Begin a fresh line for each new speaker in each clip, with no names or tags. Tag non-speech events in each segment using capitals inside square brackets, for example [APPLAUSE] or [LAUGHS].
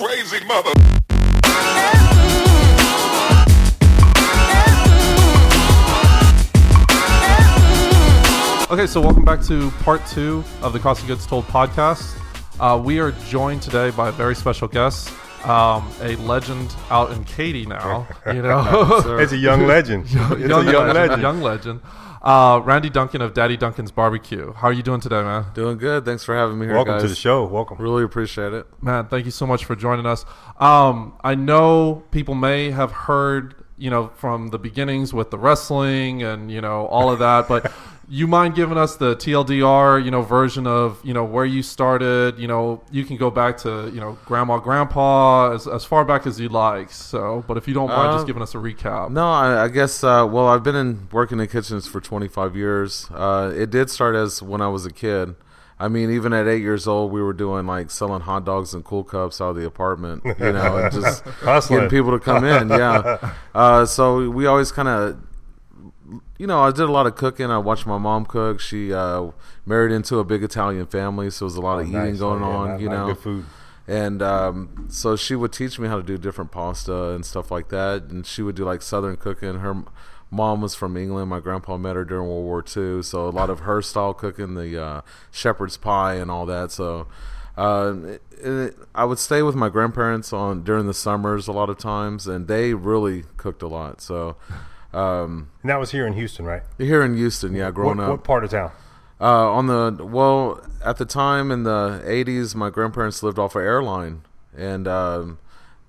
crazy mother.
Okay, so welcome back to part two of the Cost of Goods Told podcast. Uh, we are joined today by a very special guest, um, a legend out in Katy now. You know, [LAUGHS] [LAUGHS]
It's a young legend. [LAUGHS] It's
young,
a young
legend,
legend.
young legend. Uh, Randy Duncan of Daddy Duncan's Barbecue. How are you doing today, man?
Doing good. Thanks for having me here,
Welcome
guys.
to the show. Welcome.
Really appreciate it.
Man, thank you so much for joining us. Um, I know people may have heard, you know, from the beginnings with the wrestling and you know all of that, but [LAUGHS] you mind giving us the TLDR, you know, version of you know where you started? You know, you can go back to you know grandma, grandpa, as, as far back as you like. So, but if you don't mind, just
Uh,
giving us a recap.
No, I, I guess. Uh, well, I've been in working in kitchens for 25 years. Uh, it did start as when I was a kid. I mean, even at eight years old, we were doing like selling hot dogs and cool cups out of the apartment, you know, and just [LAUGHS]
Hustling.
getting people to come in. Yeah. [LAUGHS] Uh, so we always kind of, you know, I did a lot of cooking. I watched my mom cook. She uh, married into a big Italian family, so there was a lot of eating going
Oh, yeah,
on.
not-
you
not
know,
food.
and um, so she would teach me how to do different pasta and stuff like that. And she would do like Southern cooking. Her mom was from England. My grandpa met her during World War II. So a lot of her style cooking, the uh, shepherd's pie and all that. So uh, it, it, I would stay with my grandparents on during the summers a lot of times, and they really cooked a lot. So um,
And that was here in Houston, right?
here in Houston, yeah,
What,
growing up.
what part of town?
Uh, on the well, at the time in the '80s, my grandparents lived off of Airline, and um,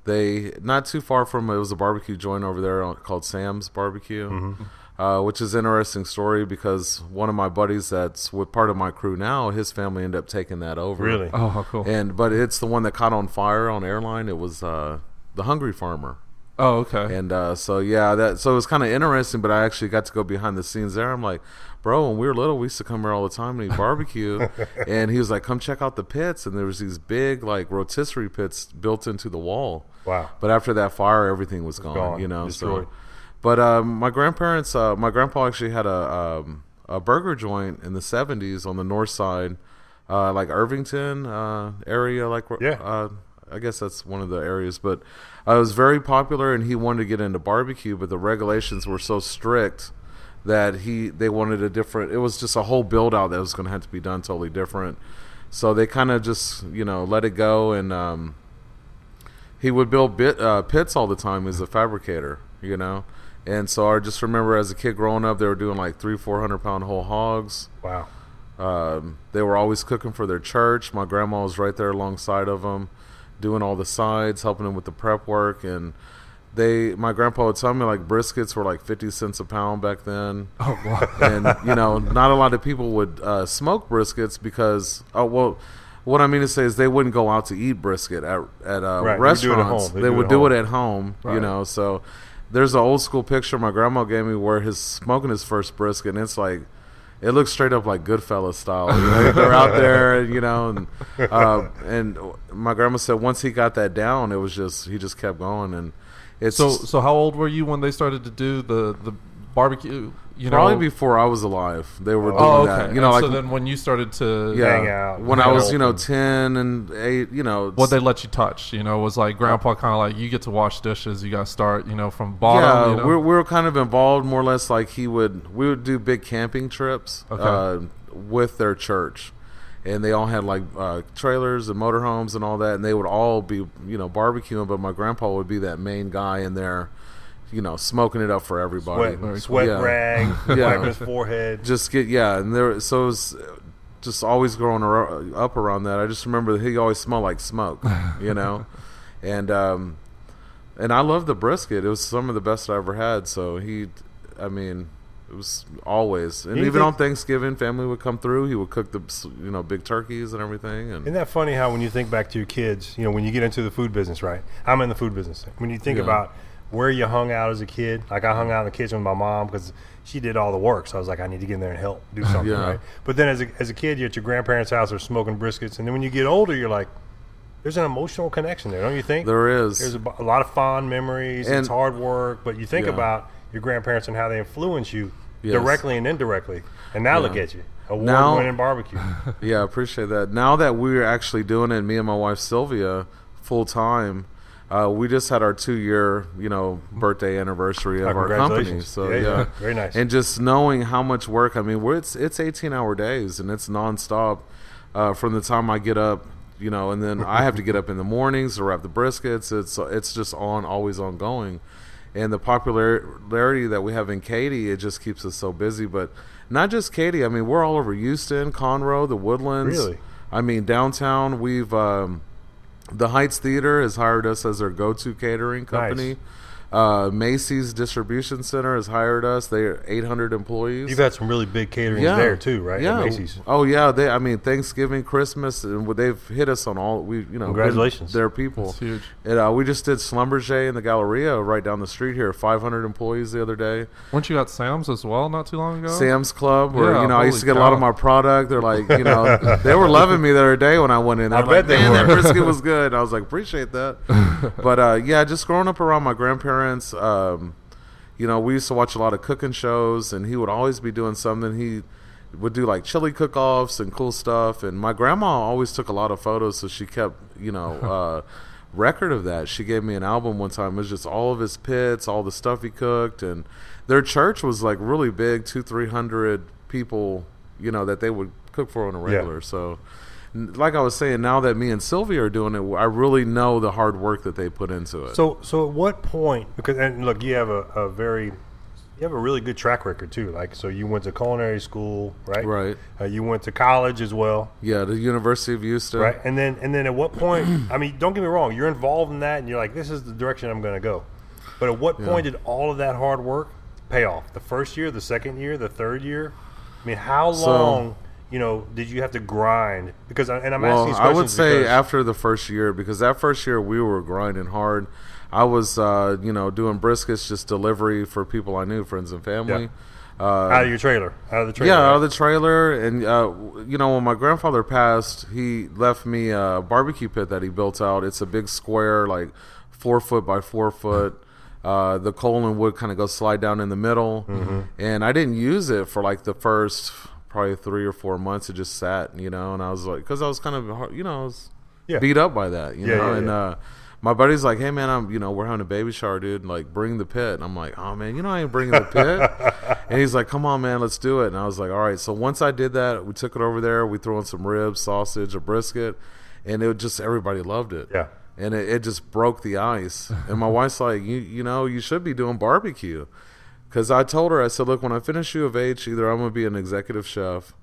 they not too far from it was a barbecue joint over there called Sam's Barbecue,
Mm-hmm.
uh, which is an interesting story because one of my buddies that's with part of my crew now, his family ended up taking that over.
Really?
Oh, cool.
And but it's the one that caught on fire on Airline. It was uh, the Hungry Farmer.
Oh, okay.
And uh, so yeah, that so it was kind of interesting. But I actually got to go behind the scenes there. I'm like, bro, when we were little, we used to come here all the time and eat barbecue. [LAUGHS] and he was like, come check out the pits. And there was these big like rotisserie pits built into the wall.
Wow.
But after that fire, everything was gone.
gone,
you know,
destroyed.
so. But um, my grandparents, uh, my grandpa actually had a um, a burger joint in the '70s on the north side, uh, like Irvington uh, area, like
Yeah.
I guess that's one of the areas, but uh, it was very popular, and he wanted to get into barbecue, but the regulations were so strict that he they wanted a different. It was just a whole build out that was going to have to be done totally different. So they kind of just you know let it go, and um, he would build bit, uh, pits all the time as a fabricator, you know. And so I just remember as a kid growing up, they were doing like three, four hundred pound whole hogs.
Wow.
Um, they were always cooking for their church. My grandma was right there alongside of them, doing all the sides, helping them with the prep work. And they, my grandpa would tell me like briskets were like fifty cents a pound back then. [LAUGHS]
oh, wow. [LAUGHS]
and you know, not a lot of people would uh, smoke briskets because, oh well. What I mean to say is they wouldn't go out to eat brisket at at uh,
Right, they would do it at
restaurants.
They
They,
do
would do it at home, you know. So there's an old school picture my grandma gave me where he's smoking his first brisket, and it's like it looks straight up like Goodfellas style. You know, they're out there, you know, and uh, and my grandma said once he got that down, it was just he just kept going, and it's
So, so how old were you when they started to do the the barbecue? You
probably
know,
before I was alive. They were doing
Oh, okay.
that, you
And
know, like
so then when you started to,
yeah,
hang out,
when I was you know ten and eight, you know,
what they let you touch, you know, was like grandpa kind of like you get to wash dishes, you got to start, you know, from bottom.
yeah,
you know?
we're we're kind of involved more or less. Like he would, we would do big camping trips
Okay.
uh, with their church, and they all had like uh, trailers and motorhomes and all that, and they would all be you know barbecuing. But my grandpa would be that main guy in there, you know, smoking it up for everybody.
Sweat, sweat
Yeah.
rag, [LAUGHS]
Yeah.
wiping his forehead.
Just get yeah, and there so it was just always growing ar- up around that. I just remember that he always smelled like smoke, you [LAUGHS] know, and um, and I love the brisket. It was some of the best I ever had. So he, I mean, it was always, and
You
even on Thanksgiving, family would come through. He would cook the you know big turkeys and everything, and
Isn't that funny how when you think back to your kids, you know, when you get into the food business, right? I'm in the food business. When you think
Yeah.
about where you hung out as a kid, like I hung out in the kitchen with my mom because she did all the work. So I was like, I need to get in there and help do [LAUGHS] something,
Yeah.
right? But then as a, as a kid, you're at your grandparents' house, they're smoking briskets. And then when you get older, you're like, there's an emotional connection there, don't you think?
there is.
There's a, a lot of fond memories.
And-
it's hard work, but you think
Yeah.
about your grandparents and how they influence you
Yes.
directly and indirectly. And now look at you, award winning barbecue. [LAUGHS]
Yeah, I appreciate that. Now that we're actually doing it, me and my wife Sylvia, full time. Uh, we just had our two year, you know, birthday anniversary of
Oh,
our company. So
Yeah,
yeah.
Very nice.
And just knowing how much work, I mean, we're, it's it's eighteen hour days and it's nonstop uh, from the time I get up, you know, and then I have to get up in the mornings to wrap the briskets. It's it's just on, always ongoing. And the popularity that we have in Katy, it just keeps us so busy. But not just Katy. I mean, we're all over Houston, Conroe, the Woodlands.
Really?
I mean, downtown. We've um, the Heights Theater has hired us as their go-to catering company. Uh, Macy's Distribution Center has hired us. They're 800 employees.
You've had some really big caterings there too, right? At
Yeah.
Macy's.
Oh yeah. They. I mean, Thanksgiving, Christmas, and they've hit us on all. We. You know.
Congratulations.
Their people.
It's huge.
And uh, we just did Schlumberger in the Galleria right down the street here. 500 employees the other day.
Weren't you at Sam's as well not too long ago?
Sam's Club, where
Yeah,
you know I used to
holy
get a lot of my product. They're like, you know, [LAUGHS] they were loving me the other day when I went in. They're
I
like,
bet they
man, that brisket was [LAUGHS] good. I was like, appreciate that. but uh, yeah, just growing up around my grandparents, um, you know, we used to watch a lot of cooking shows, and he would always be doing something. He would do like chili cook-offs and cool stuff. And my grandma always took a lot of photos, so she kept, you know. [LAUGHS] Uh, record of that she gave me an album one time it was just all of his pits all the stuff he cooked and their church was like really big two three hundred people you know that they would cook for on a regular so n- like i was saying now that me and sylvia are doing it i really know the hard work that they put into it
So, so at what point? Because and look, you have a, a very, you have a really good track record too. Like, so you went to culinary school, right?
Right.
Uh, you went to college as well,
yeah the university of houston
right? And then, and then at what point? [CLEARS THROAT] I mean, don't get me wrong. You're involved in that, and you're like, this is the direction I'm going to go. But at what point did all of that hard work pay off? The first year, the second year, the third year? I mean, how
So-
long? You know, did you have to grind? Because, and I'm
well,
asking these
I would say after the first year because that first year we were grinding hard. I was, uh, you know, doing briskets, just delivery for people I knew, friends and family. Uh,
out of your trailer, out of the trailer.
yeah, out of the trailer, and uh, you know, when my grandfather passed, he left me a barbecue pit that he built out. It's a big square, like four foot by four foot. [LAUGHS] Uh, the coal and wood kind of go slide down in the middle,
Mm-hmm.
and I didn't use it for like the first probably three or four months. It just sat, you know, and I was like, because I was kind of, you know, I was
Yeah.
beat up by that, you
Yeah,
know,
yeah,
and uh, my buddy's like, "Hey man, I'm you know we're having a baby shower, dude. Like, bring the pit." And I'm like, "Oh man, you know I ain't bringing the pit." [LAUGHS] and he's like, "Come on, man, let's do it." And I was like, "All right." So once I did that, we took it over there. We threw in some ribs, sausage, a brisket, and it just everybody loved it.
Yeah.
And it, it just broke the ice. And my [LAUGHS] wife's like, "You you know you should be doing barbecue." Because I told her, I said, "Look, when I finish U of H, either I'm gonna be an executive chef."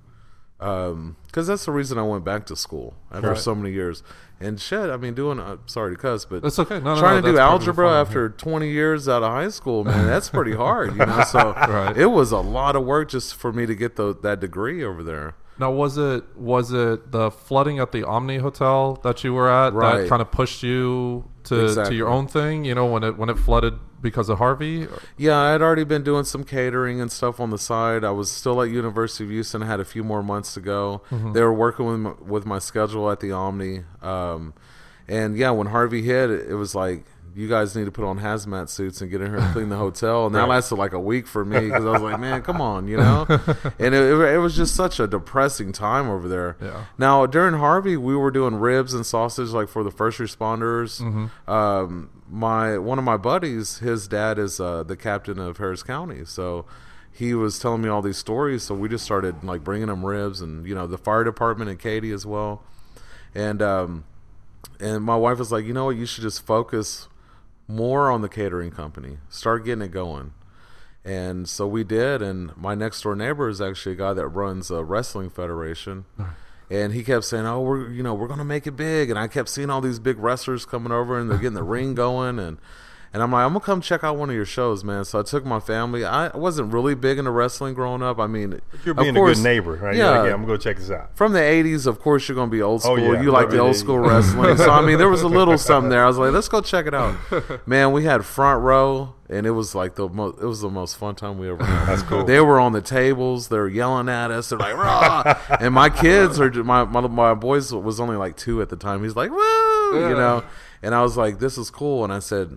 because that's the reason I went back to school after
Right.
so many years. And shit, I mean, doing uh, sorry to cuss, but
It's okay. No, no,
trying
no,
to do
that's
algebra
fine.
after 20 years out of high school, man, that's pretty hard, you know. [LAUGHS] So
Right.
it was a lot of work just for me to get the, that degree over there.
Now, was it was it the flooding at the Omni Hotel that you were at that kind of pushed you to,
Exactly.
to your own thing? You know, when it when it flooded because of Harvey.
Yeah, I had already been doing some catering and stuff on the side. I was still at University of Houston. I had a few more months to go. They were working with my, with my schedule at the Omni. Um, and yeah, when Harvey hit, it, it was like you guys need to put on hazmat suits and get in here and clean the hotel. And that
Right.
lasted like a week for me because I was like, man, come on, you know. [LAUGHS] and it, it, it was just such a depressing time over there.
Yeah.
Now during Harvey, we were doing ribs and sausage like for the first responders. Um, my one of my buddies, his dad is uh, the captain of Harris County, so he was telling me all these stories. So we just started like bringing him ribs, and you know the fire department and Katy as well. And um, and my wife was like, you know what, you should just focus more on the catering company, start getting it going. And so we did, and my next door neighbor is actually a guy that runs a wrestling federation. And he kept saying, "Oh, we're you know we're gonna make it big." And I kept seeing all these big wrestlers coming over, and they're getting the ring going, and and I'm like, "I'm gonna come check out one of your shows, man." So I took my family. I wasn't really big into wrestling growing up. I mean,
You're being
course-
a good neighbor, right?
Yeah,
like, yeah, I'm gonna go check this out.
from the 80s, of course, you're to be old
Oh,
school.
yeah.
You like the old school wrestling. So, I mean, there was a little [LAUGHS] something there. I was like, let's go check it out. Man, we had front row, and it was like the most, it was the most fun time we ever had.
That's cool.
They were on the tables. They were yelling at us. They're like, rah. and my kids are, my, my, my boys was only like two at the time. He's like, woo, you know? And I was like, this is cool. And I said,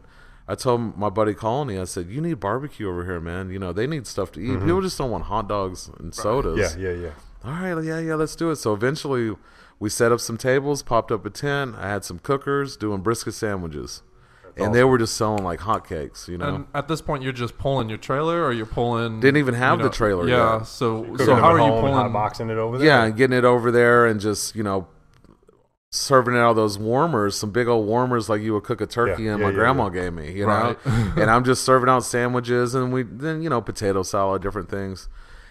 I told my buddy Colony, I said, you need barbecue over here, man. You know, they need stuff to eat. People just don't want hot dogs and sodas
Mm-hmm. Yeah, yeah, yeah.
all right, yeah, yeah, let's do it. So eventually, We set up some tables, popped up a tent. I had some cookers doing brisket sandwiches, and they were just selling like hotcakes. You know,
And at this point, you're just pulling your trailer, or you're pulling.
Didn't even have
you
the trailer
Yeah.
yet.
So,
Cooking
so how are you
home and
pulling?
hot boxing it over there?
yeah, and getting it over there and just you know serving out those warmers, some big old warmers like you would cook a turkey
Yeah,
and
yeah,
my
yeah,
grandma gave me, you
Right.
know. [LAUGHS] and I'm just serving out sandwiches and we then you know potato salad, different things.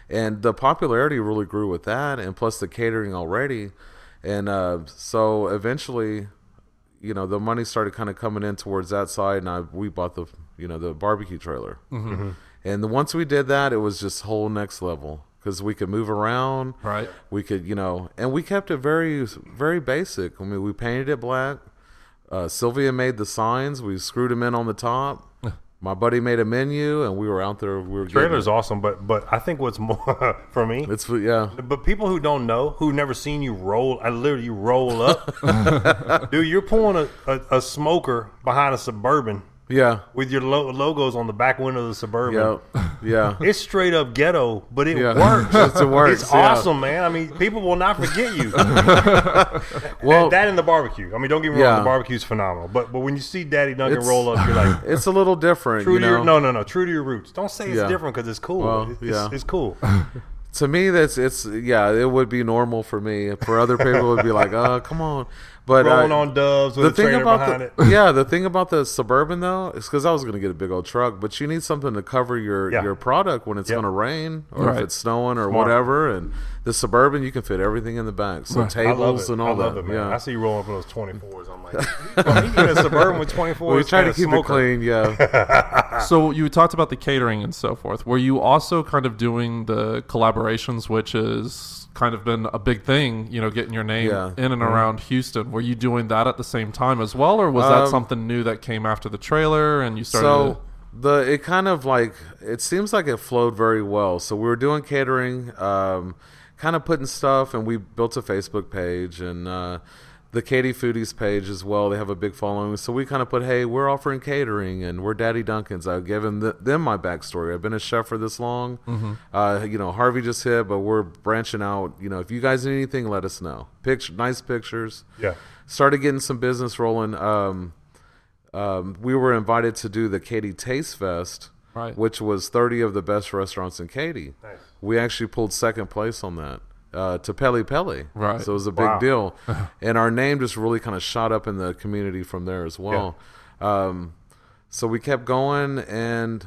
And the popularity really grew with that, and plus the catering already, and uh, so eventually, you know, the money started kind of coming in towards that side, and I we bought the you know the barbecue trailer, mm-hmm. and the, once we did that, it was just whole next level because we could move around,
Right.
we could you know and we kept it very very basic. I mean we painted it black. Uh, sylvia made the signs. We screwed them in on the top. My buddy made a menu and we were out there. We were getting
Trailer's awesome, but but I think what's [LAUGHS] more for me,
it. it's yeah.
But people who don't know, who never seen you roll, I literally you roll up, [LAUGHS] dude. You're pulling a, a, a smoker behind a suburban
yeah
with your lo- logos on the back window of the suburban.
yeah yeah [LAUGHS]
It's straight up ghetto, but it
Yeah.
works. [LAUGHS]
It's- it works,
It's
yeah.
awesome, man. I mean, people will not forget you. [LAUGHS]
well
that and the barbecue. I mean, don't get me
Yeah.
wrong, the barbecue's phenomenal. But but when you see Daddy Duncan
It's-
roll up, you're like,
it's a little different
true
you
to
know
your no no no, true to your roots. Don't say it's
Yeah.
different because it's cool.
Well,
It's- it's, it's cool.
To me that's it's yeah it would be normal for me for other people it would be like oh come on but uh,
Rolling on doves with
the
a
thing
trailer
about
behind
the
it. [LAUGHS]
yeah the thing about the suburban though is because I was going to get a big old truck, but you need something to cover your
Yeah.
your product when it's
Yep.
going to rain or
Right.
if it's snowing or
Smart.
whatever. And the suburban you can fit everything in the back, so
Right.
Tables
it.
and
I
all
love
that.
it, man. I see you rolling up with those 24s. I'm like, [LAUGHS] you in a suburban with 24s.
we try to keep
smoker.
it clean. Yeah, [LAUGHS]
So you talked about the catering and so forth. Were you also kind of doing the collaborations, which has kind of been a big thing, you know, getting your name
Yeah.
in and around Houston? Were you doing that at the same time as well, or was that
Um,
something new that came after the trailer and you started?
so the it kind of like it seems like it flowed very well. So we were doing catering, um, kind of putting stuff, and we built a Facebook page and uh, the Katy Foodies page as well. They have a big following, so we kind of put, hey, we're offering catering and we're Daddy Duncan's. I've given th- them my backstory. I've been a chef for this long. Uh, you know, Harvey just hit, but we're branching out. You know, if you guys need anything, let us know. Picture, nice pictures
Yeah.
started getting some business rolling. Um, um, we were invited to do the Katy Taste Fest,
Right.
which was 30 of the best restaurants in Katy.
Nice.
We actually pulled second place on that uh, to Peli Peli.
Right.
So it was a big
Wow.
deal. [LAUGHS] and our name just really kind of shot up in the community from there as well. Um, so we kept going, and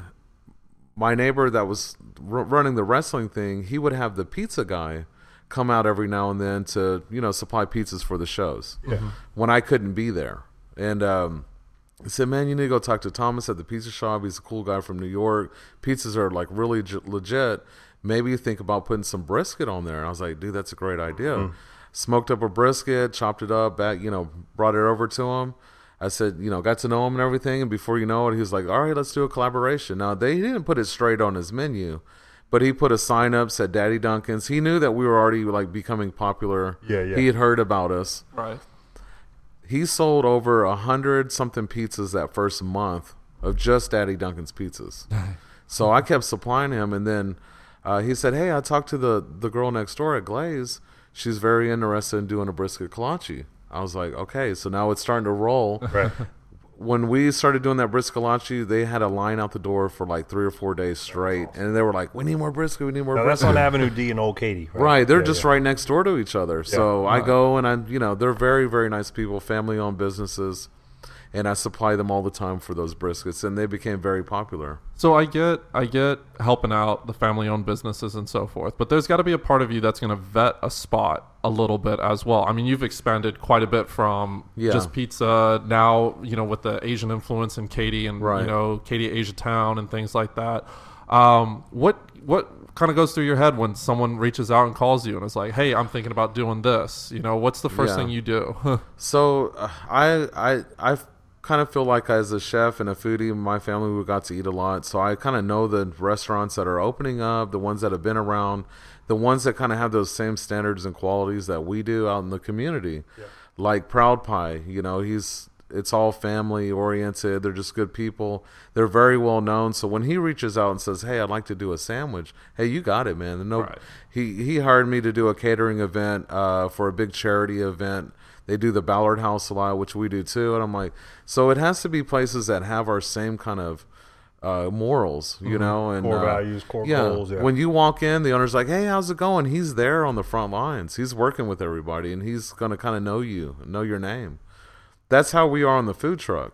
my neighbor that was r- running the wrestling thing, he would have the pizza guy come out every now and then to you know supply pizzas for the shows
Yeah.
when I couldn't be there. And um, he said, "Man, you need to go talk to Thomas at the pizza shop. He's a cool guy from New York. Pizzas are like really j- legit. Maybe you think about putting some brisket on there." And I was like, "Dude, that's a great idea." Mm. Smoked up a brisket, chopped it up, back, you know, brought it over to him. I said, you know, got to know him and everything. And before you know it, he was like, "All right, let's do a collaboration." Now they didn't put it straight on his menu. But he put a sign up said Daddy Duncan's. He knew that we were already like becoming popular.
Yeah, yeah.
He had heard about us
right.
he sold over a hundred something pizzas that first month of just Daddy Duncan's pizzas. so I kept supplying him, and then uh, he said, "Hey, I talked to the the girl next door at Glaze. She's very interested in doing a brisket kolache." I was like, "Okay." So now it's starting to roll.
Right.
when we started doing that brisket kolache, they had a line out the door for like three or four days straight, and they were like, "We need more brisket. We need more
Now that's
brisket."
on Avenue D and Old Katy. Right.
Right, they're
Yeah,
just
yeah.
right next door to each other. So I go and I, you know, they're very, very nice people, family owned businesses, and I supply them all the time for those briskets, and they became very popular.
So I get I get helping out the family owned businesses and so forth, but there's got to be a part of you that's going to vet a spot a little bit as well. I mean, you've expanded quite a bit from
Yeah.
just pizza now, you know, with the Asian influence in Katy and
Right.
you know Katy Asia Town and things like that. Um, what what kind of goes through your head when someone reaches out and calls you and is like, "Hey, I'm thinking about doing this." You know, what's the first
Yeah.
thing you do? [LAUGHS]
So uh, I, I, I kind of feel like as a chef and a foodie, my family we got to eat a lot, so I kind of know the restaurants that are opening up, the ones that have been around, the ones that kind of have those same standards and qualities that we do out in the community. Like Proud Pie, you know, he's it's all family oriented. They're just good people. They're very well known. So when he reaches out and says, "Hey, I'd like to do a sandwich," hey, you got it, man. No,
Right.
he he hired me to do a catering event uh, for a big charity event. They do the Ballard House a lot, which we do too. And I'm like, so it has to be places that have our same kind of uh, morals, you know, and
Core
uh,
values, core
yeah.
goals, yeah.
When you walk in, the owner's like, "Hey, how's it going?" He's there on the front lines. He's working with everybody, and he's gonna kind of know you, know your name. That's how we are on the food truck.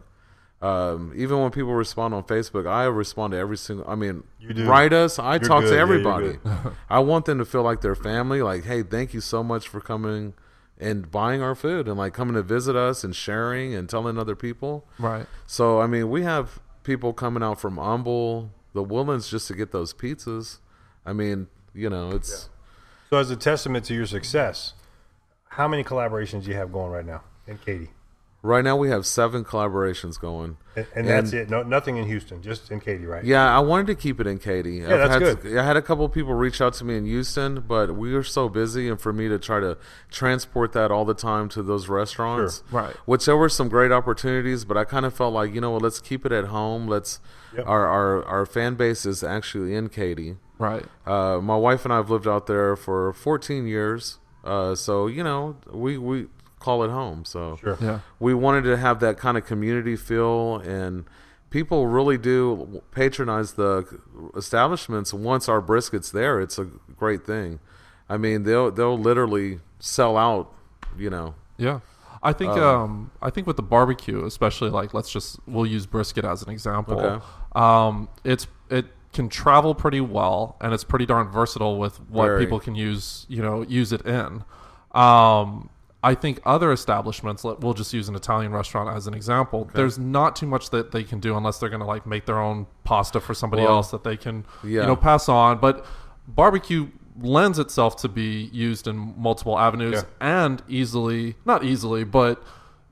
Um, even when people respond on Facebook, I respond to every single. I mean,
You do.
write us. I
You're
talk
good.
to everybody.
good. [LAUGHS]
I want them to feel like they're family. Like, hey, thank you so much for coming and buying our food and like coming to visit us and sharing and telling other people.
Right.
So I mean, we have people coming out from Humble, the Woodlands, just to get those pizzas. I mean, you know, it's
So, as a testament to your success, how many collaborations do you have going right now And Katy?
Right now we have seven collaborations going.
And, and that's it. No, nothing in Houston, just in Katy, right?
Yeah, I wanted to keep it in Katy. Yeah,
that's
had
good.
I had a couple of people reach out to me in Houston, but we were so busy, and for me to try to transport that all the time to those restaurants,
Sure. Right.
Which there were some great opportunities, but I kind of felt like you know what, let's keep it at home. Let's
Yep.
our, our our fan base is actually in Katy.
Right.
Uh, my wife and I have lived out there for 14 years, uh, so you know we we call it home. So
Sure.
Yeah.
we wanted to have that kind of community feel, and people really do patronize the establishments. Once our brisket's there, it's a great thing. I mean, they'll they'll literally sell out. You know,
Yeah. I think um I think with the barbecue, especially like let's just we'll use brisket as an example.
Okay.
Um it's it can travel pretty well and it's pretty darn versatile with what
Very.
people can use, you know, use it in. Um I think other establishments, let- we'll just use an Italian restaurant as an example. There's not too much that they can do unless they're going to like make their own pasta for somebody
Well,
else that they can,
yeah.
you know, pass on. But barbecue lends itself to be used in multiple avenues
Yeah.
and easily, not easily, but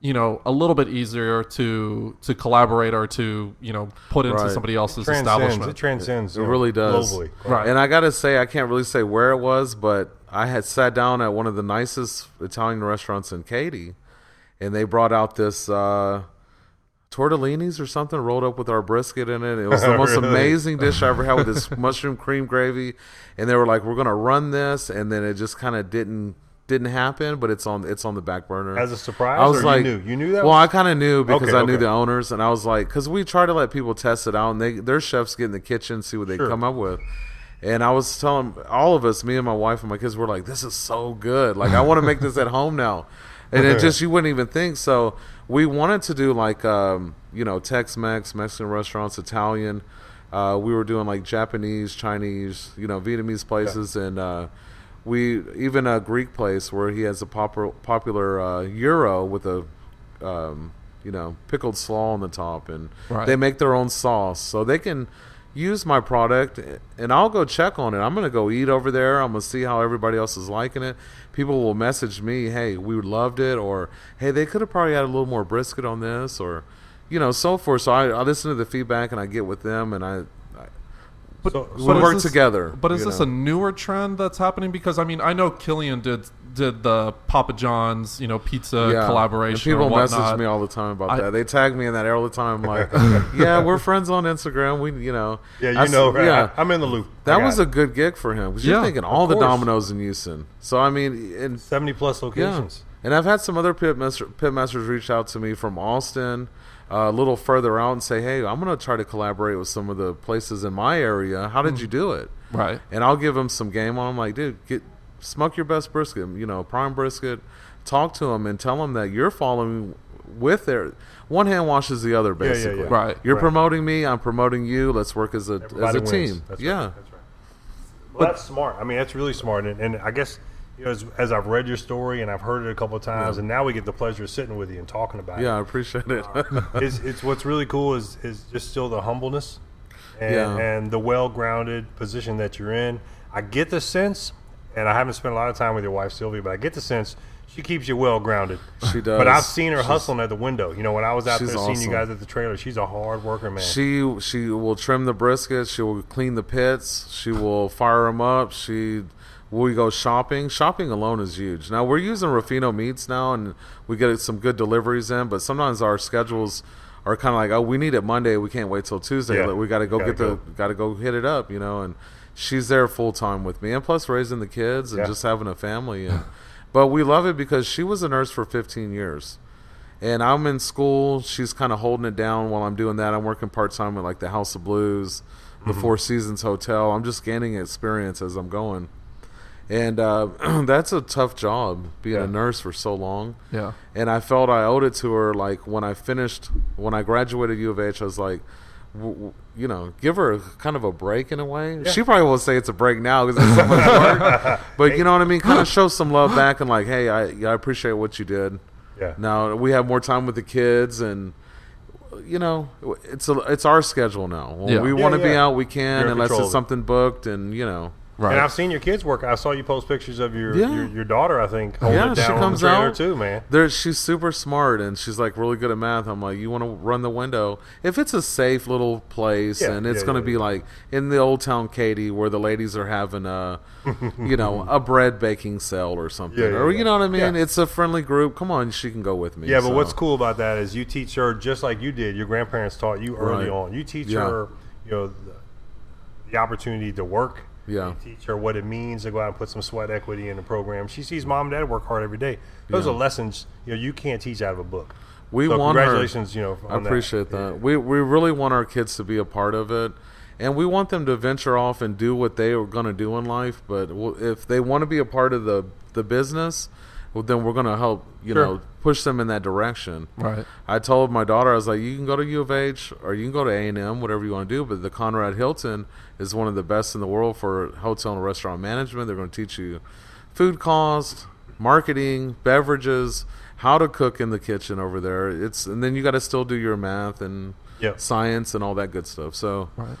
you know, a little bit easier to to collaborate or to you know put into
Right.
somebody else's
transcends.
establishment.
It transcends.
It
you know,
really does.
globally.
Right.
And I gotta say, I can't really say where it was, but I had sat down at one of the nicest Italian restaurants in Katy, and they brought out this uh, tortellinis or something rolled up with our brisket in it. It was the [LAUGHS] most
Really?
amazing dish I ever had with this [LAUGHS] mushroom cream gravy. And they were like, "We're gonna run this," and then it just kind of didn't didn't happen. But it's on it's on the back burner
As a surprise,
I was
or
like,
you knew? You knew that?
Well, I kind of knew because
Okay,
I knew
okay.
the owners, and I was like, because we try to let people test it out, and they their chefs get in the kitchen, see what they
Sure.
come up with. And I was telling all of us, me and my wife and my kids, were like, "This is so good! Like, I want to make this at home now." [LAUGHS] And it just you wouldn't even think. So we wanted to do like um, you know Tex-Mex, Mexican restaurants, Italian. Uh, we were doing like Japanese, Chinese, you know, Vietnamese places, and uh, we even a Greek place where he has a popular popular uh, gyro with a um, you know pickled slaw on the top, and
Right.
they make their own sauce, so they can use my product, and I'll go check on it. I'm gonna go eat over there. I'm gonna see how everybody else is liking it. People will message me, "Hey, we loved it," or "Hey, they could have probably had a little more brisket on this," or you know, so forth. So I, I listen to the feedback and I get with them, and I, I
But,
So-
we
is
work
this-
together.
But is this
know.
a newer trend that's happening? Because I mean, I know Killen did did the Papa John's, you know, pizza
yeah.
collaboration.
And people
or
message me all the time about
I-
that. They tag me in that air all the time. Like, [LAUGHS] yeah, we're friends on Instagram. We, you know,
yeah, you
I s-
know, right?
yeah.
I, am in the loop.
That was a good gig for him because
Yeah,
you're thinking all the
course.
Domino's in Houston. So I mean, in,
70 plus
yeah,
locations.
and I've had some other pitmaster, pitmasters reach out to me from Austin, uh, a little further out, and say, "Hey, I'm going to try to collaborate with some of the places in my area. How did you do it?"
Right.
And I'll give them some game on. I'm like, dude, get smoke your best brisket, you know, prime brisket. Talk to them and tell them that you're following with their one hand washes the other,
yeah, yeah.
basically.
Right.
You're
Right.
promoting me. I'm promoting you. Let's work as a
Everybody
as a
wins.
team.
That's
yeah.
Right. That's right. Well, that's smart. I mean, that's really smart. And, and I guess you know, as, as I've read your story and I've heard it a couple of times,
Yeah.
and now we get the pleasure of sitting with you and talking about it.
Yeah, I appreciate it. [LAUGHS]
it's, it's what's really cool is is just still the humbleness and,
Yeah.
and the well grounded position that you're in. I get the sense, and I haven't spent a lot of time with your wife Sylvia, but I get the sense she keeps you well grounded.
She does.
But I've seen her
She's-
husling at the window. You know, when I was out there seeing you guys at the trailer, she's a hard worker, man.
She she will trim the brisket. She will clean the pits. She will fire them up. She we go shopping. Shopping alone is huge. Now we're using Rafino meats now, and we get some good deliveries in. But sometimes our schedules are kind of like, oh, we need it Monday. We can't wait till Tuesday.
Yeah.
We got to go get the, got to go hit it up, you know. And she's there full time with me, and plus raising the kids and
Yeah.
just having a family. And [LAUGHS] but we love it because she was a nurse for 15 years. And I'm in school. She's kind of holding it down while I'm doing that. I'm working part time at like the House of Blues, the
Mm-hmm.
Four Seasons Hotel. I'm just gaining experience as I'm going. And uh, [CLEARS THROAT] that's a tough job being
Yeah.
a nurse for so long.
Yeah.
And I felt I owed it to her. Like when I finished, when I graduated U of H, I was like, you know, give her kind of a break in a way. She probably will say it's a break now because it's so much work. [LAUGHS] but you know what I mean? Kind of [LAUGHS] show some love back and like, hey, I, I appreciate what you did.
Yeah.
Now we have more time with the kids, and you know, it's a, it's our schedule now. When
Yeah.
we want to be
yeah.
out, we can,
You're
unless it's something booked, and you know.
Right.
And I've seen your kids work. I saw you post pictures of your
Yeah.
your, your daughter. I think
Yeah, she comes out.
too, man.
There, she's super smart and she's like really good at math. I'm like, you want to run the window? If it's a safe little place
Yeah,
and it's
yeah,
going to be like in the old town Katy where the ladies are having a, you know, [LAUGHS] a bread baking sale or something, or you know what I mean? It's a friendly group. Come on, she can go with me.
Yeah, but
so.
what's cool about that is you teach her just like you did. Your grandparents taught you early
Right.
on. You teach her, you know, the, the opportunity to work.
Yeah.
You teach her what it means to go out and put some sweat equity in the program. She sees mom and dad work hard every day. Those
Yeah.
are lessons you know you can't teach out of a book.
We
so
want
congratulations, you know.
I appreciate that.
Yeah.
We we really want our kids to be a part of it, and we want them to venture off and do what they are going to do in life. But if they want to be a part of the the business, well, then we're going to help you
Sure.
know push them in that direction.
Right.
I told my daughter, I was like, you can go to U of H or you can go to A and M, whatever you want to do. But the Conrad Hilton is one of the best in the world for hotel and restaurant management. They're going to teach you food cost, marketing, beverages, how to cook in the kitchen over there. It's and then you got to still do your math and
Yep.
science and all that good stuff. So,
Right.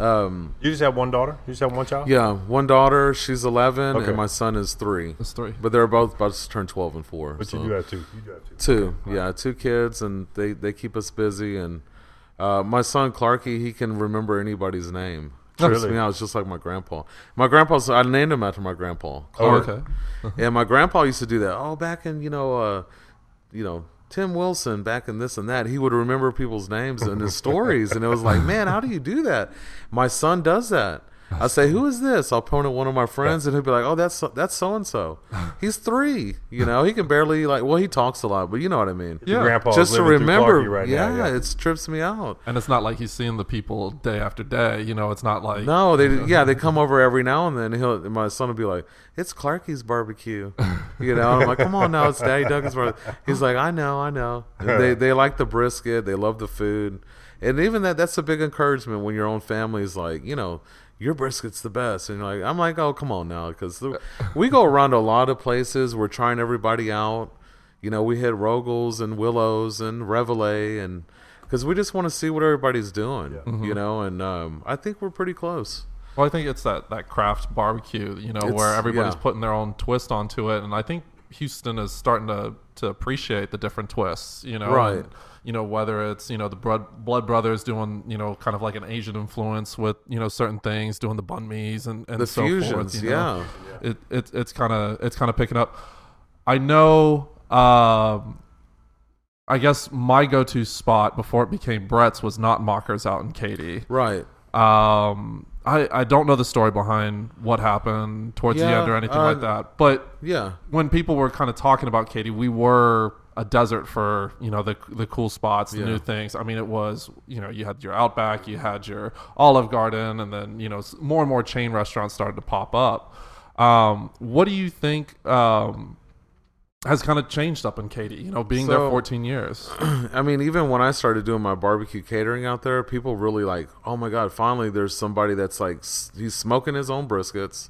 Um,
You just have one daughter. You just have one child.
yeah, one daughter, she's eleven,
Okay.
and my son is three.
That's three.
But they're both about to turn twelve and four.
But
so.
you do have two. You do have two.
Two, yeah, two kids, and they they keep us busy. And uh, my son Clarky, he can remember anybody's name. Trips
Really?
me out. It's just like my grandpa. My grandpa's. I named him after my grandpa.
Oh, okay.
And my grandpa used to do that. Oh, back in you know, uh, you know. Tim Wilson back in this and that, he would remember people's names and his stories, and it was like, man, how do you do that? My son does that. I say, who is this? I'll point at one of my friends, and he'll be like, oh, that's that's so and so. He's three, you know. He can barely like, well, he talks a lot, but you know what I mean
Yeah.
Grandpa
just to remember.
Right
yeah,
now. Yeah.
it trips me out.
And it's not like he's seeing the people day after day. You know, it's not like
No, they [LAUGHS] yeah they come over every now and then. He'll my son will be like, "It's Clarky's barbecue," [LAUGHS] you know. And I'm like, "Come on now, it's Daddy Duncan's barbecue." He's like, "I know, I know." And [LAUGHS] they they like the brisket, they love the food, and even that that's a big encouragement when your own family is like, you know. Your brisket's the best, and you're like, I'm like, oh, come on now, because we go around a lot of places. We're trying everybody out. You know, we hit Roegels and Willows and Reveille, and because we just want to see what everybody's doing. You know, and um, I think we're pretty close.
Well, I think it's that that craft barbecue, you know,
It's-
where everybody's
yeah.
putting their own twist onto it, and I think Houston is starting to to appreciate the different twists, you know,
Right.
and, you know, whether it's you know the blood blood brothers doing you know kind of like an Asian influence with you know certain things, doing the banh mi's and and
The
so forth. You know?
yeah.
It, it it's kind of it's kind of picking up. I know. Um, I guess my go-to spot before it became Brett's was not Mockers out in Katy.
Right.
Um, I, I don't know the story behind what happened towards the end or anything
uh,
like that. But
Yeah.
when people were kind of talking about Katy, we were a desert for you know the the cool spots, the
Yeah.
new things. I mean, it was you know you had your Outback, you had your Olive Garden, and then you know more and more chain restaurants started to pop up. Um, what do you think um, has kind of changed up in Katy? You know, being there 14 years. [CLEARS THROAT]
I mean, even when I started doing my barbecue catering out there, people really like, oh my god, finally there's somebody that's like he's smoking his own briskets.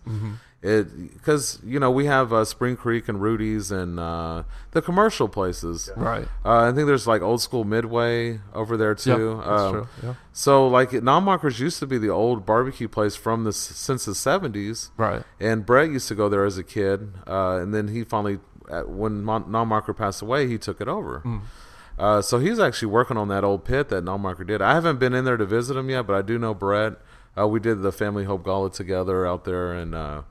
It because you know we have uh, Spring Creek and Rudy's and uh, the commercial places.
Right.
Uh, I think there's like old school Midway over there too.
Yep, that's
Um,
true.
So like Nonmarkers used to be the old barbecue place from the since the 70s.
Right.
And Brett used to go there as a kid, uh, and then he finally, at, when Non-Marker passed away, he took it over. Uh, so he's actually working on that old pit that Non-Marker did. I haven't been in there to visit him yet, but I do know Brett. Uh, we did the Family Hope Gala together out there, and uh,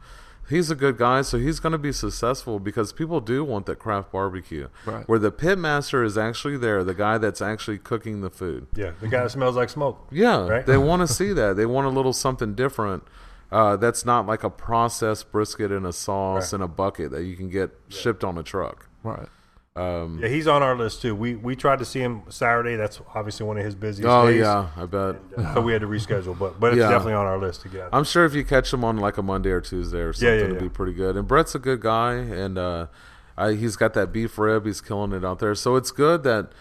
He's a good guy, so he's going to be successful because people do want that craft barbecue,
Right.
where the pit master is actually there, the guy that's actually cooking the food.
Yeah, the guy that smells like smoke.
Yeah,
Right?
they want to [LAUGHS] see that. They want a little something different. Uh, that's not like a processed brisket in a sauce
Right.
in a bucket that you can get shipped on a truck.
Right.
Yeah, he's on our list too. We we tried to see him Saturday. That's obviously one of his busiest
Oh
days.
yeah, I bet.
So we had to reschedule, but but it's
Yeah.
definitely on our list to get.
I'm sure if you catch him on like a Monday or Tuesday or something,
Yeah, yeah,
it'll
yeah.
be pretty good. And Brett's a good guy, and uh, I, he's got that beef rib. He's killing it out there. So it's good that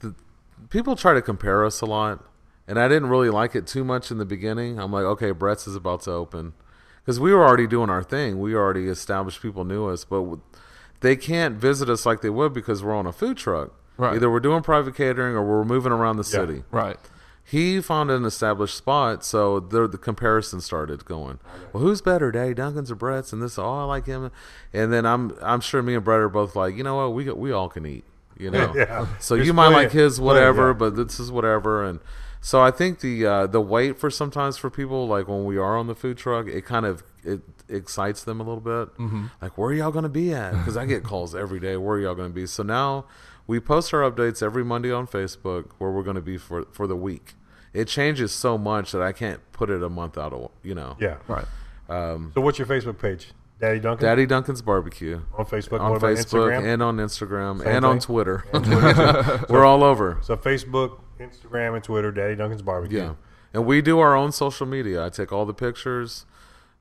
the, people try to compare us a lot, and I didn't really like it too much in the beginning. I'm like, okay, Brett's is about to open because we were already doing our thing. We already established people knew us, but they can't visit us like they would because we're on a food truck.
Right.
Either we're doing private catering or we're moving around the
Yeah.
city
Right.
he found an established spot, so the the comparison started going. Well, who's better, Daddy Duncan's or Brett's? And this, oh, I like him. And then I'm I'm sure me and Brett are both like, you know what, we we all can eat, you know. [LAUGHS]
Yeah.
So you might like his whatever,
yeah.
but this is whatever. And so I think the uh, the wait for sometimes for people like when we are on the food truck, it kind of it excites them a little bit. Mm-hmm. Like, where are y'all going to be at? Because I get calls every day. Where are y'all going to be? So now we post our updates every Monday on Facebook where we're going to be for for the week. It changes so much that I can't put it a month out of you know.
yeah.
Right.
Um, So what's your Facebook page? Daddy Duncan
Daddy Duncan's Barbecue
on Facebook.
on Facebook
Instagram?
and on Instagram
Same
and on
thing?
Twitter. [LAUGHS] we're all over.
so Facebook, Instagram, and Twitter. Daddy Duncan's barbecue.
Yeah. And we do our own social media. I take all the pictures.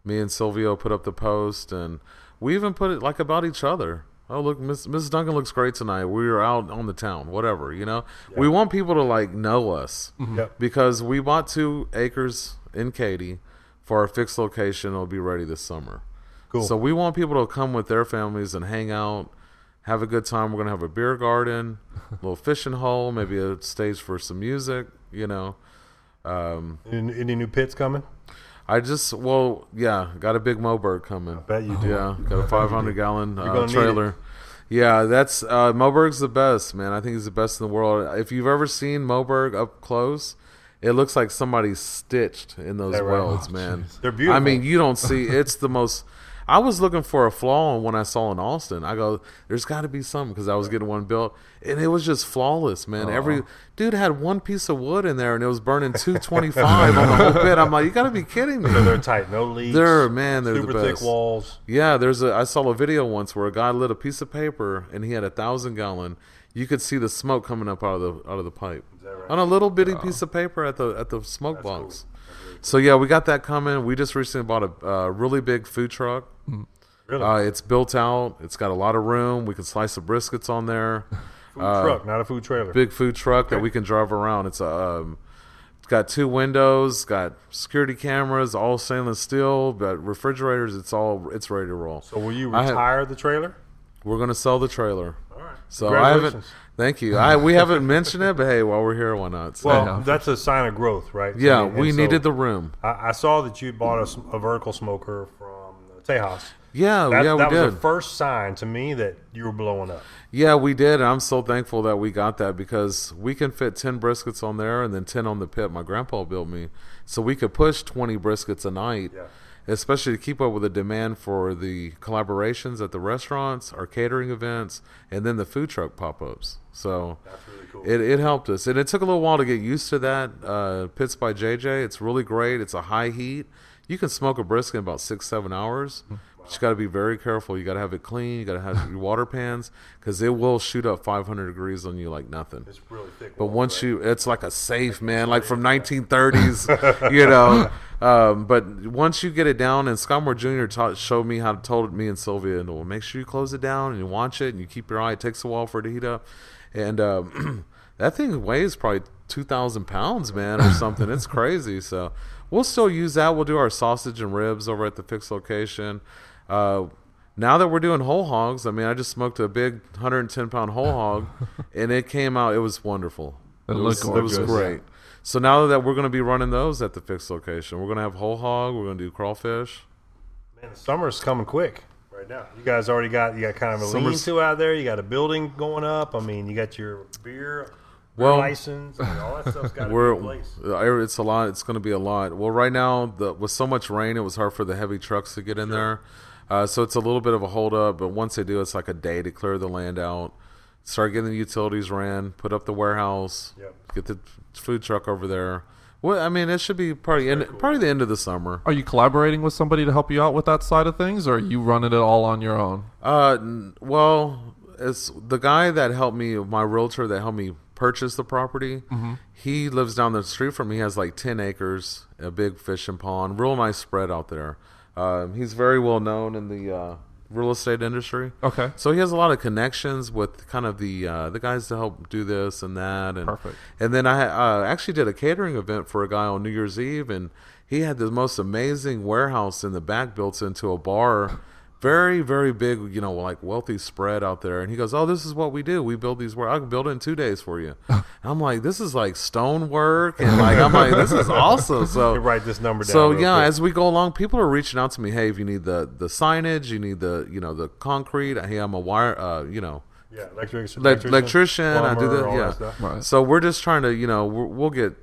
Me and Sylvia put up the post, and we even put it like about each other. Oh, look, Miss Mrs. Duncan looks great tonight. We were out on the town, whatever, you know? We want people to like know us mm-hmm.
Yep.
because we bought two acres in Katy for our fixed location. It'll be ready this summer.
Cool.
So we want people to come with their families and hang out, have a good time. We're gonna have a beer garden, a little fishing hole, maybe a stage for some music. You know, um,
Any, any new pits coming?
I just well, yeah, got a big Moberg coming.
Bet you do.
Yeah, got a [LAUGHS] 500 gallon uh, trailer. Yeah, that's uh, Moberg's the best, man. I think he's the best in the world. If you've ever seen Moberg up close, it looks like somebody stitched in those
that right?
welds,
Oh,
man.
They're beautiful.
I mean, you don't see. It's the most. I was looking for a flaw in when I saw in Austin. I go, "There's got to be something" because I was getting one built, and it was just flawless, man. Every dude had one piece of wood in there, and it was burning 225 on the whole [LAUGHS] bit. I'm like, "You got to be kidding me!"
So they're tight, no leaks.
They're man, they're
super
the best.
thick walls.
Yeah, there's a. I saw a video once where a guy lit a piece of paper and he had a thousand gallon. You could see the smoke coming up out of the out of the pipe? On a little bitty piece of paper at the at the smoke box. So yeah, we got that coming. We just recently bought a uh, really big food truck.
Really?
Uh, it's built out. It's got a lot of room. We can slice the briskets on there. [LAUGHS]
food truck, not a food trailer.
Big food truck that we can drive around. It's a. Um, it's got two windows. Got security cameras. All stainless steel. Got refrigerators. It's all. It's ready to roll.
So will you
I have-
retire the trailer?
We're gonna sell the trailer. So I haven't. Thank you. I we haven't mentioned it, but hey, while we're here, why not? So,
Well, that's a sign of growth, right? So,
yeah, we
so
needed the room.
I, I saw that you bought a vertical smoker from Tejas.
Yeah,
That,
yeah, we
that was
did.
the first sign to me that you were blowing up.
yeah, we did. I'm so thankful that we got that because we can fit ten briskets on there and then ten on the pit. My grandpa built me, so we could push twenty briskets a night.
Yeah.
Especially to keep up with the demand for the collaborations at the restaurants, our catering events, and then the food truck pop-ups. So
That's really cool.
It, it helped us, and it took a little while to get used to that. Uh, Pits by JJ, it's really great. It's a high heat. You can smoke a brisket in about six, seven hours. You got to be very careful. You got to have it clean. You got to have your water pans because it will shoot up 500 degrees on you like nothing.
it's really thick.
But once
right?
you, it's like a safe man, like from 1930s, [LAUGHS] you know. Um, but once you get it down, and Scott Moore Jr. Taught, showed me how to told me and Sylvia, and well, make sure you close it down and you watch it and you keep your eye. It takes a while for it to heat up, and um, [CLEARS THROAT] that thing weighs probably two thousand pounds, man, or something. it's [LAUGHS] crazy. So we'll still use that. We'll do our sausage and ribs over at the fixed location. Uh, now that we're doing whole hogs, I mean, I just smoked a big 110 pound whole hog, [LAUGHS] and it came out. It was wonderful.
It
was,
looked
it was great. So now that we're going to be running those at the fixed location, we're going to have whole hog. We're going to do crawfish.
Man, the summer's coming quick right now. You guys already got you got kind of a
Summer's-
lean to out there. You got a building going up. I mean, you got your beer, beer
Well,
license, and all that stuff's got to be in place.
uh, it's a lot. It's going to be a lot. Well, right now, the, with so much rain, it was hard for the heavy trucks to get in there. Uh, so it's a little bit of a holdup, but once they do, it's like a day to clear the land out, start getting the utilities ran, put up the warehouse,
Yep.
get the food truck over there. Well, I mean, it should be probably end, probably the end of the summer.
Are you collaborating with somebody to help you out with that side of things, or are you running it all on your own?
Uh, well, it's the guy that helped me, my realtor that helped me purchase the property. He lives down the street from me. He has like ten acres, a big fishing pond, real nice spread out there. Uh, he's very well known in the uh, real estate industry.
Okay.
So he has a lot of connections with kind of the uh, the guys to help do this and that, and
Perfect.
And then I uh, actually did a catering event for a guy on New Year's Eve, and he had the most amazing warehouse in the back built into a bar. Very, very big, you know, like wealthy spread out there. And he goes, "Oh, this is what we do. We build these. Where I can build it in two days for you." [LAUGHS] I'm like, "This is like stone work," and like I'm like, "This is awesome." So [LAUGHS]
You write this number down.
so yeah,
quick.
as we go along, people are reaching out to me. Hey, if you need the the signage, you need the you know the concrete. Hey, I'm a wire. Uh, you know,
yeah, electric,
elec- electrician. I do
plumber,
the yeah.
that stuff.
Right.
So we're just trying to you know we're, we'll get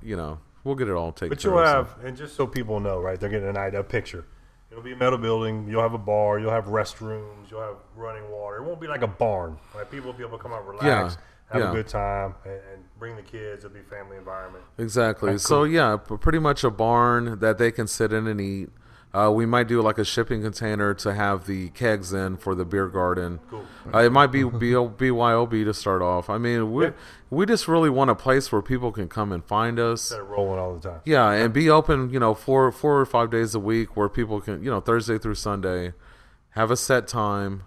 you know we'll get it all taken.
But you'll
of, so.
have, and just so people know, right? They're getting an idea, a picture. It'll be a metal building. You'll have a bar. You'll have restrooms. You'll have running water. It won't be like a barn. Right? People will be able to come out, relax,
Yeah,
have
yeah.
a good time, and, and bring the kids. It'll be a family environment.
Exactly.
That's
So
cool.
yeah, p- pretty much a barn that they can sit in and eat. Uh, we might do like a shipping container to have the kegs in for the beer garden.
Cool.
Uh, it might be BYOB to start off. I mean, we
Yeah.
we just really want a place where people can come and find us.
Instead of rolling all the time.
Yeah, and be open, you know, four four or five days a week where people can, you know, Thursday through Sunday, have a set time,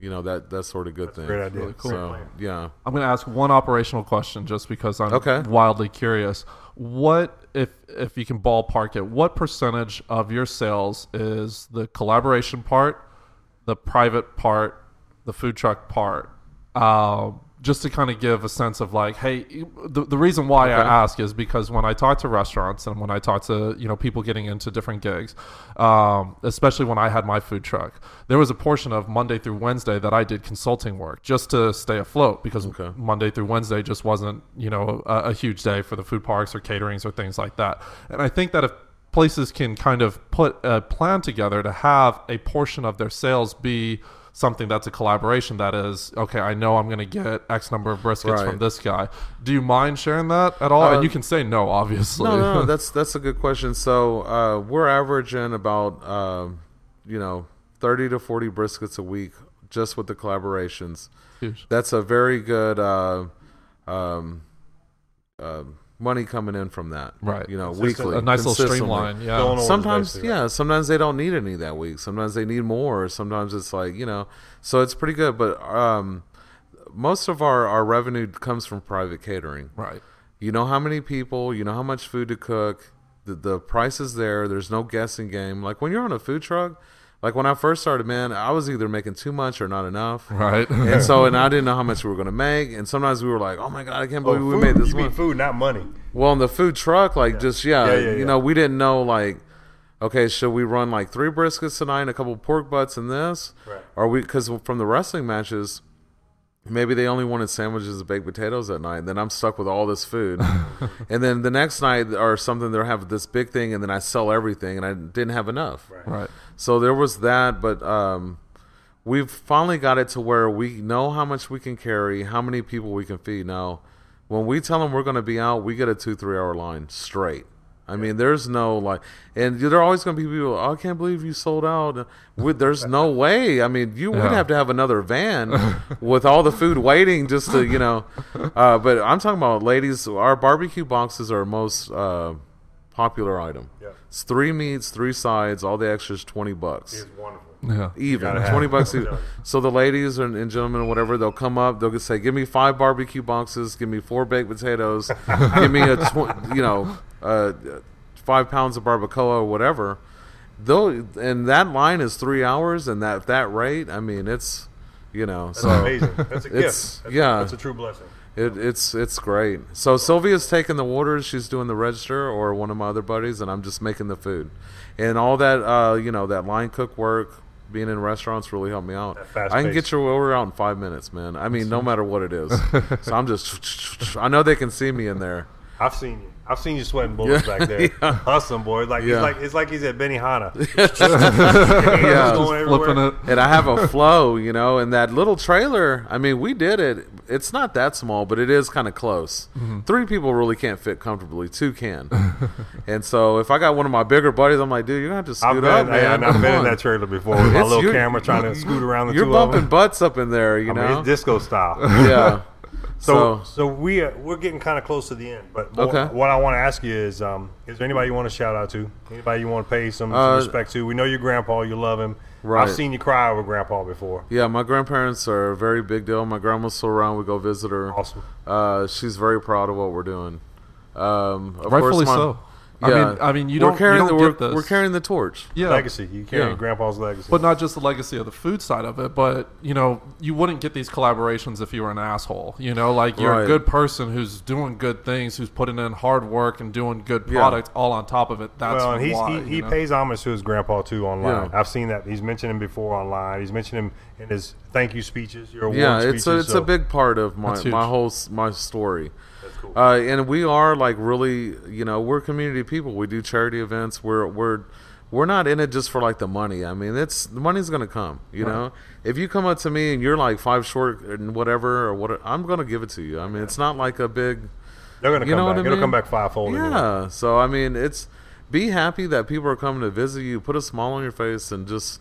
you know, that that sort of good thing.
great idea.
Really cool.
So yeah,
I'm going to ask one operational question just because I'm
Okay.
wildly curious. What if if you can ballpark it? What percentage of your sales is the collaboration part, the private part, the food truck part? Uh, just to kind of give a sense of like, hey, the, the reason why
Okay.
I ask is because when I talk to restaurants and when I talk to you know people getting into different gigs, um, especially when I had my food truck, there was a portion of Monday through Wednesday that I did consulting work just to stay afloat because
Okay.
Monday through Wednesday just wasn't you know a, a huge day for the food parks or caterings or things like that. And I think that if places can kind of put a plan together to have a portion of their sales be something that's a collaboration that is okay i know i'm going to get x number of briskets
Right.
from this guy do you mind sharing that at all
Uh,
and you can say no obviously
No, no, [LAUGHS] that's that's a good question. So uh, we're averaging about um, you know thirty to forty briskets a week just with the collaborations.
Huge.
That's a very good uh, um, uh, money coming in from that.
Right.
You know,
Consistent.
weekly.
a nice little streamline yeah
Sometimes,
basically,
yeah. Sometimes they don't need any that week. Sometimes they need more. Sometimes it's like you know. So it's pretty good. But um, most of our our revenue comes from private catering.
right
You know how many people, you know how much food to cook. The, the price is there. There's no guessing game. Like when you're on a food truck, like when I first started, man, I was either making too much or not enough.
right
And so, and I [LAUGHS] didn't know how much we were going to make. And sometimes we were like, oh my God, I can't
Oh,
believe we
food,
made this
you mean
one.
food, not money.
Well, in the food truck, like just, yeah,
Yeah, yeah,
you
yeah.
know, we didn't know, like, okay, should we run like three briskets tonight, and a couple pork butts and this?
Right.
Or we, because from the wrestling matches, maybe they only wanted sandwiches and baked potatoes at night. And then I'm stuck with all this food. [LAUGHS] and then the next night or something, they'll have this big thing, and then I sell everything, and I didn't have enough.
Right.
right
So there was that, but um, we've finally got it to where we know how much we can carry, how many people we can feed. Now, when we tell them we're going to be out, we get a two, three hour line straight. I mean, there's no like, and there are always going to be people. Oh, I can't believe you sold out. We, there's no [LAUGHS] way. I mean, you would
Yeah.
have to have another van with all the food waiting just to, you know. Uh, but I'm talking about ladies. Our barbecue boxes are our most uh, popular item.
Yeah.
It's three meats, three sides. All the extras twenty bucks
It's wonderful.
Yeah
even
gotta
twenty
it.
bucks.
I'm
even. So the ladies and, and gentlemen, or whatever, they'll come up. They'll just say, "Give me five barbecue boxes. Give me four baked potatoes. [LAUGHS] give me a tw- you know uh, five pounds of barbacoa or whatever." Though, and that line is three hours, and that that rate, I mean, it's you know,
That's
so
amazing. That's a
it's-
gift. That's
yeah.
A, that's a true blessing.
it, it's it's great. So Sylvia's taking the orders. She's doing the register, or one of my other buddies, and I'm just making the food, and all that uh, you know that line cook work. Being in restaurants really helped me out. I can get your order out in five minutes, man. I mean, no matter what it is. [LAUGHS] so I'm just. [LAUGHS] I know they can see me in there.
I've seen you. I've seen you sweating bullets
Yeah,
back there, [LAUGHS]
yeah.
hustling, boy. Like
Yeah.
it's like it's like he's at Benihana. [LAUGHS]
Yeah.
Going
Just flipping it.
and I have a [LAUGHS] flow, you know, and that little trailer. I mean, we did it. It's not that small, but it is kind of close.
Mm-hmm.
Three people really can't fit comfortably. Two can, and so if I got one of my bigger buddies, I'm like, dude, you're gonna have to
I've
scoot
been,
up,
hey,
man.
I've been in that trailer before with my little
you're-
camera trying to scoot around the
You're
two
bumping
of them.
butts up in there, you
I mean,
know.
it's disco style.
yeah.
So,
So,
so we uh, we're getting kind of close to the end. But what,
Okay.
what I want to ask you is, um, is there anybody you want to shout out to? Anybody you want to pay some, some
Uh,
respect to? We know your grandpa, you love him.
Right.
I've seen you cry over grandpa before.
yeah, my grandparents are a very big deal. My grandma's still around. We go visit her.
Awesome.
Uh, she's very proud of what we're doing. Um, of
Rightfully
course, my-
so. I
Yeah.
mean, I mean, you
we're
don't,
carrying
you don't
the, we're,
this.
we're carrying the torch.
yeah.
Legacy. You carry
Yeah.
grandpa's legacy.
But not just the legacy of the food side of it, but you know, you wouldn't get these collaborations if you were an asshole. You know, like you're a good person who's doing good things, who's putting in hard work and doing good
Yeah.
product all on top of it. That's
well, and he's,
why.
he, he
know?
pays homage to his grandpa too online.
Yeah.
I've seen that. He's mentioned him before online. He's mentioned him in his thank you speeches, your award
Yeah,
speeches.
it's a it's
so
a big part of my my whole my story.
Cool.
Uh, and we are like really, you know, we're community people. We do charity events. We're we're we're not in it just for like the money. I mean, it's the money's gonna come. You know, if you come up to me and you're like five short and whatever or what, I'm gonna give it to you. I mean, it's not like a big.
They're gonna
you
come
know
back.
what I
It'll come back fivefold. anyway.
Yeah. So I mean, it's be happy that people are coming to visit you. Put a smile on your face and just,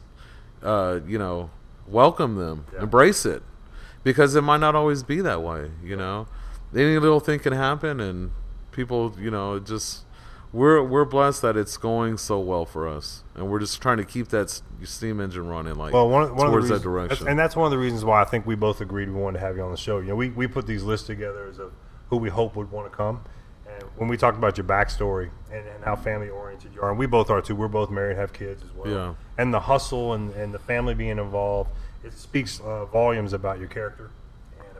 uh, you know, welcome them.
Yeah.
Embrace it, because it might not always be that way. You know, any little thing can happen, and people, you know, it just we're we're blessed that it's going so well for us, and we're just trying to keep that steam engine running. Like
Well, one, one of the
towards
reasons,
that direction.
that's- and that's one of the reasons why I think we both agreed we wanted to have you on the show. You know, we, we put these lists together as of who we hope would want to come. And when we talked about your backstory and, and how family oriented you are, and we both are too. We're both married, have kids as well.
Yeah.
And the hustle and, and the family being involved, it speaks uh, volumes about your character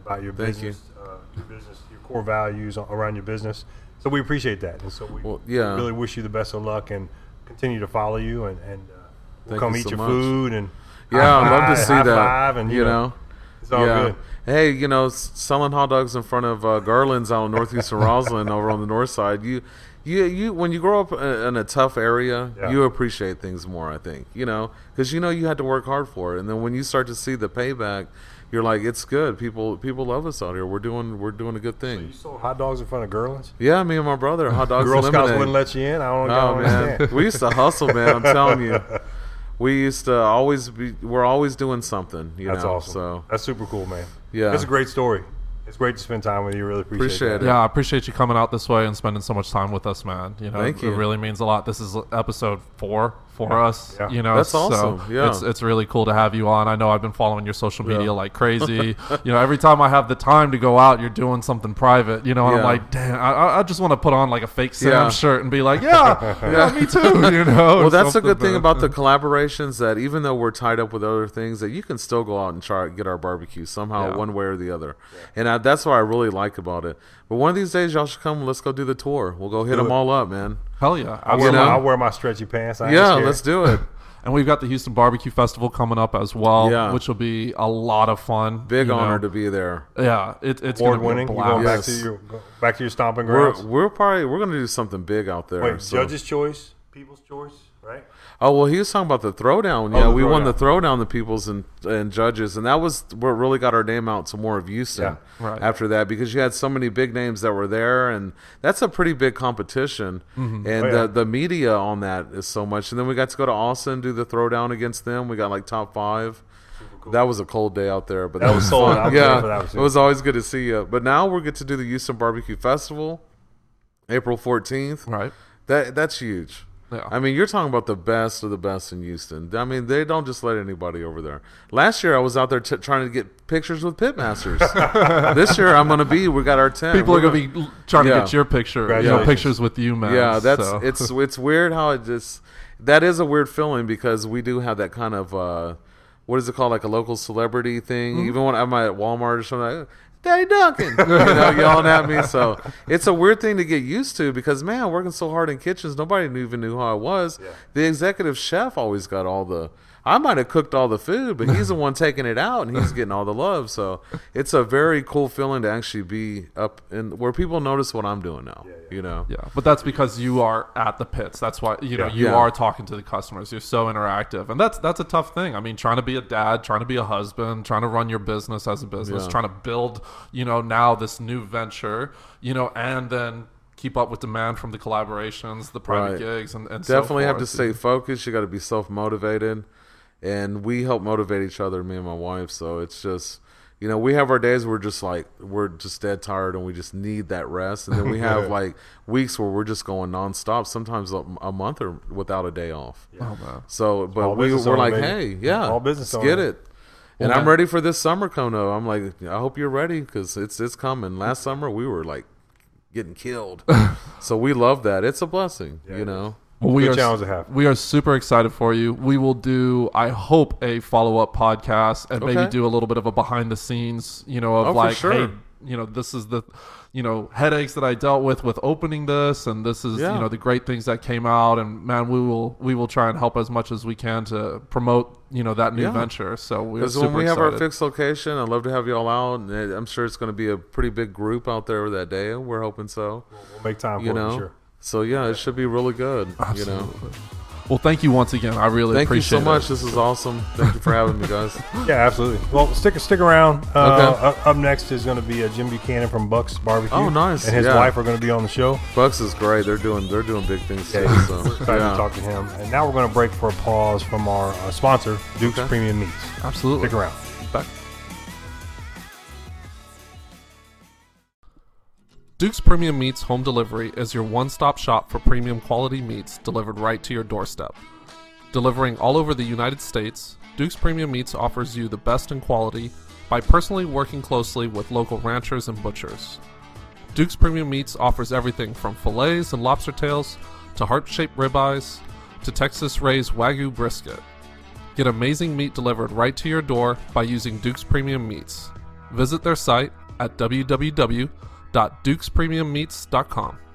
about your
Thank you.
business, uh, your business, your core values around your business. So we appreciate that, and so we
Well, yeah.
really wish you the best of luck and continue to follow you and and uh, we'll come
you
eat
so
your
much.
food and
yeah, I'd love to [LAUGHS] see
high
that.
five and
you know.
it's all
yeah.
good.
Hey, you know, selling hot dogs in front of uh, Gerland's out in northeastern [LAUGHS] Roslyn over on the north side. You, you, you. When you grow up in a, in a tough area,
Yeah.
you appreciate things more. I think you know because you know you had to work hard for it, and then when you start to see the payback, you're like, it's good. People, people love us out here. We're doing, we're doing a good thing.
You
thing.
sold hot dogs in front of Gerland's.
Yeah, me and my brother, hot dogs.
Girl Scouts wouldn't let you in. I don't, I
Oh
don't
man,
understand.
we used to hustle, man. I'm telling you, [LAUGHS] we used to always be. We're always doing something. You
That's
know,
awesome.
So
That's super cool, man.
Yeah.
it's a great story. It's great to spend time with you. Really appreciate,
Appreciate
that.
it.
Yeah, I appreciate you coming out this way and spending so much time with us, man. You know,
Thank
it
you.
really means a lot. This is episode four for us.
Yeah.
You know,
That's
so
awesome. Yeah.
it's it's really cool to have you on. I know I've been following your social media
Yeah.
like crazy. [LAUGHS] you know, every time I have the time to go out, you're doing something private. You know, and I'm like, damn, I- I, I just want to put on like a fake Sam
Yeah.
shirt and be like, [LAUGHS] yeah, yeah, me too. You know, [LAUGHS]
well, that's the
something,
good thing
man.
about the collaborations that even though we're tied up with other things, that you can still go out and try get our barbecue somehow,
Yeah.
one way or the other. And I, that's what I really like about it. But one of these days, y'all should come. Let's go do the tour. We'll go hit
Do
them
it.
all up, man.
Hell yeah,
I wear,
You
my,
know?
I wear my stretchy pants. I
Yeah, let's do it. [LAUGHS]
And we've got the Houston Barbecue Festival coming up as well,
Yeah.
which will be a lot of fun.
Big honor
know.
to be there.
Yeah, it, it's
Award
to be a
winning. You
blast.
going back to your go back to your stomping
We're
grounds?
we're probably we're gonna do something big out there.
Wait,
so-
judge's choice, people's choice, right?
Oh well, he was talking about the throwdown.
Oh,
Yeah,
the
we won the
throwdown.
throwdown, the peoples and and judges, and that was what really got our name out to more of Houston.
Yeah,
right.
After that, because you had so many big names that were there, and that's a pretty big competition. Mm-hmm. And
Oh, yeah.
the the media on that is so much. And then we got to go to Austin do the throwdown against them. We got like top five. That was a cold day out there, but that,
That was
fun. Yeah,
there for that one,
it was always good to see you. But now we're get to do the Houston Barbecue Festival, April fourteenth.
Right.
That that's huge.
Yeah.
I mean, you're talking about the best of the best in Houston. I mean, they don't just let anybody over there. Last year, I was out there t- trying to get pictures with pitmasters. [LAUGHS] this year, I'm going to be. We got our tent.
People
We're
are going to be trying
Yeah.
to get your picture, you know, pictures with you, man.
Yeah, that's
so.
it's [LAUGHS] it's weird how it just that is a weird feeling because we do have that kind of uh, what is it called like a local celebrity thing.
Mm-hmm.
Even when I'm at Walmart or something. Like, Daddy Duncan, [LAUGHS] you know, yelling at me. So it's a weird thing to get used to because man, working so hard in kitchens, nobody even knew who I was.
Yeah.
The executive chef always got all the. I might have cooked all the food, but he's the one taking it out and he's getting all the love. So it's a very cool feeling to actually be up in where people notice what I'm doing now. You know,
Yeah, but that's because you are at the pits. That's why you know
Yeah.
you
Yeah.
are talking to the customers. You're so interactive, and that's that's a tough thing. I mean, trying to be a dad, trying to be a husband, trying to run your business as a business,
Yeah.
trying to build you know now this new venture, you know, and then keep up with demand from the collaborations, the private
Right.
gigs, and, and so
definitely have to stay focused. You got to be self motivated, and we help motivate each other, me and my wife. So it's just, you know, we have our days we're just like we're just dead tired and we just need that rest, and then we have [LAUGHS] like weeks where we're just going nonstop. Sometimes a, a month or without a day off.
Oh man.
So, but
All
we, we're
owner,
like,
baby.
hey, yeah,
All business
let's get it. And I'm ready for this summer though. I'm like, I hope you're ready because it's it's coming. Last summer we were like getting killed, [LAUGHS] so we love that. It's a blessing,
Yeah,
you know.
Well, we
Good
are
challenge to have.
we are super excited for you. We will do, I hope, a follow up podcast and maybe do a little bit of a behind the scenes, you know, of
Oh,
like,
sure.
hey, you know, this is the, you know, headaches that I dealt with with opening this, and this is,
Yeah.
you know, the great things that came out. And man, we will we will try and help as much as we can to promote, you know, that new
Yeah.
venture. So we're
Because
super
when we have our fixed location, I'd love to have you all out. And I'm sure it's going to be a pretty big group out there that day. We're hoping so.
We'll make time
You
for it
know.
for sure.
So yeah, it should be really good. You know.
Well, thank you once again. I really
Thank you
appreciate
so much.
it.
This is awesome. Thank you for having me, guys. [LAUGHS]
Yeah, absolutely. Well, stick stick around. Uh,
Okay.
up, up next is going to be uh, Jim Buchanan from Bucks Barbecue.
Oh, nice.
And his
Yeah.
wife are going to be on the show.
Bucks is great. They're doing they're doing big things too.
Yeah,
So
we're excited
yeah.
to talk to him. And now we're going to break for a pause from our uh, sponsor, Duke's
Okay.
Premium Meats.
Absolutely.
Stick around.
Back. Duke's Premium Meats Home Delivery is your one stop shop for premium quality meats delivered right to your doorstep. Delivering all over the United States, Duke's Premium Meats offers you the best in quality by personally working closely with local ranchers and butchers. Duke's Premium Meats offers everything from fillets and lobster tails to heart shaped ribeyes to Texas raised Wagyu brisket. Get amazing meat delivered right to your door by using Duke's Premium Meats. Visit their site at www.dukespremiummeats.com.